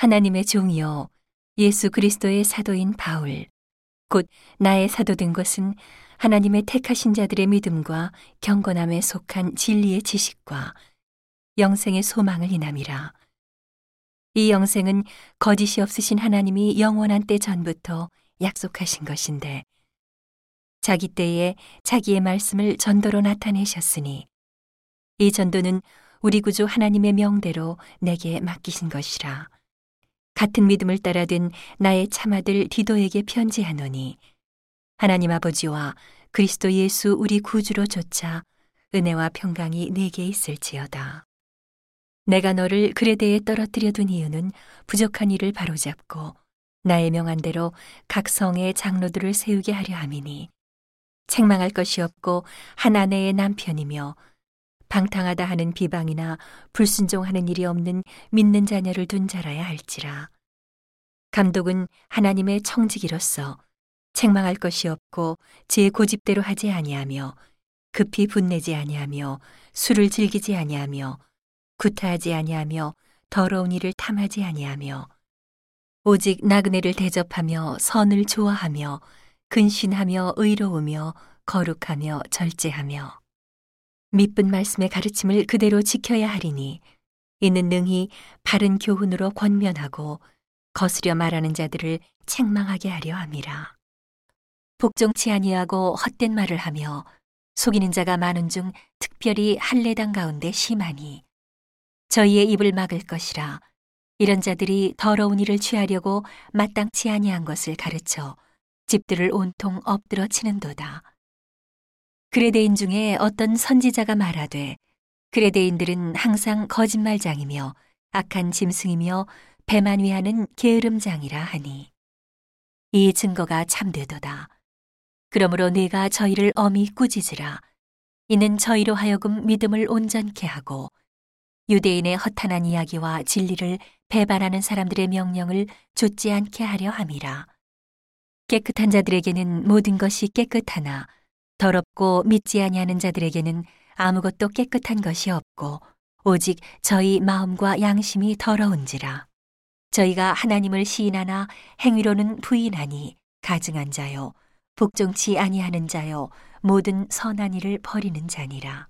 하나님의 종이요 예수 그리스도의 사도인 바울 곧 나의 사도된 것은 하나님의 택하신 자들의 믿음과 경건함에 속한 진리의 지식과 영생의 소망을 인함이라. 이 영생은 거짓이 없으신 하나님이 영원한 때 전부터 약속하신 것인데 자기 때에 자기의 말씀을 전도로 나타내셨으니 이 전도는 우리 구주 하나님의 명대로 내게 맡기신 것이라. 같은 믿음을 따라 된 나의 참아들 디도에게 편지하노니 하나님 아버지와 그리스도 예수 우리 구주로 조차 은혜와 평강이 내게 있을지어다. 내가 너를 그레데에 떨어뜨려 둔 이유는 부족한 일을 바로잡고 나의 명한대로 각 성의 장로들을 세우게 하려 함이니 책망할 것이 없고 한 아내의 남편이며 방탕하다 하는 비방이나 불순종하는 일이 없는 믿는 자녀를 둔 자라야 할지라. 감독은 하나님의 청지기로서 책망할 것이 없고 제 고집대로 하지 아니하며 급히 분내지 아니하며 술을 즐기지 아니하며 구타하지 아니하며 더러운 일을 탐하지 아니하며 오직 나그네를 대접하며 선을 좋아하며 근신하며 의로우며 거룩하며 절제하며 미쁜 말씀의 가르침을 그대로 지켜야 하리니 이는 능히 바른 교훈으로 권면하고 거스려 말하는 자들을 책망하게 하려 함이라. 복종치 아니하고 헛된 말을 하며 속이는 자가 많은 중 특별히 할례당 가운데 심하니 저희의 입을 막을 것이라 이런 자들이 더러운 일을 취하려고 마땅치 아니한 것을 가르쳐 집들을 온통 엎드러 치는도다. 그레데인 중에 어떤 선지자가 말하되 그레데인들은 항상 거짓말장이며 악한 짐승이며 배만 위하는 게으름장이라 하니 이 증거가 참되도다. 그러므로 네가 저희를 엄히 꾸짖으라. 이는 저희로 하여금 믿음을 온전케 하고 유대인의 허탄한 이야기와 진리를 배반하는 사람들의 명령을 좇지 않게 하려 함이라. 깨끗한 자들에게는 모든 것이 깨끗하나 더럽고 믿지 아니하는 자들에게는 아무것도 깨끗한 것이 없고 오직 저희 마음과 양심이 더러운지라 저희가 하나님을 시인하나 행위로는 부인하니 가증한 자요 복종치 아니하는 자요 모든 선한 일을 버리는 자니라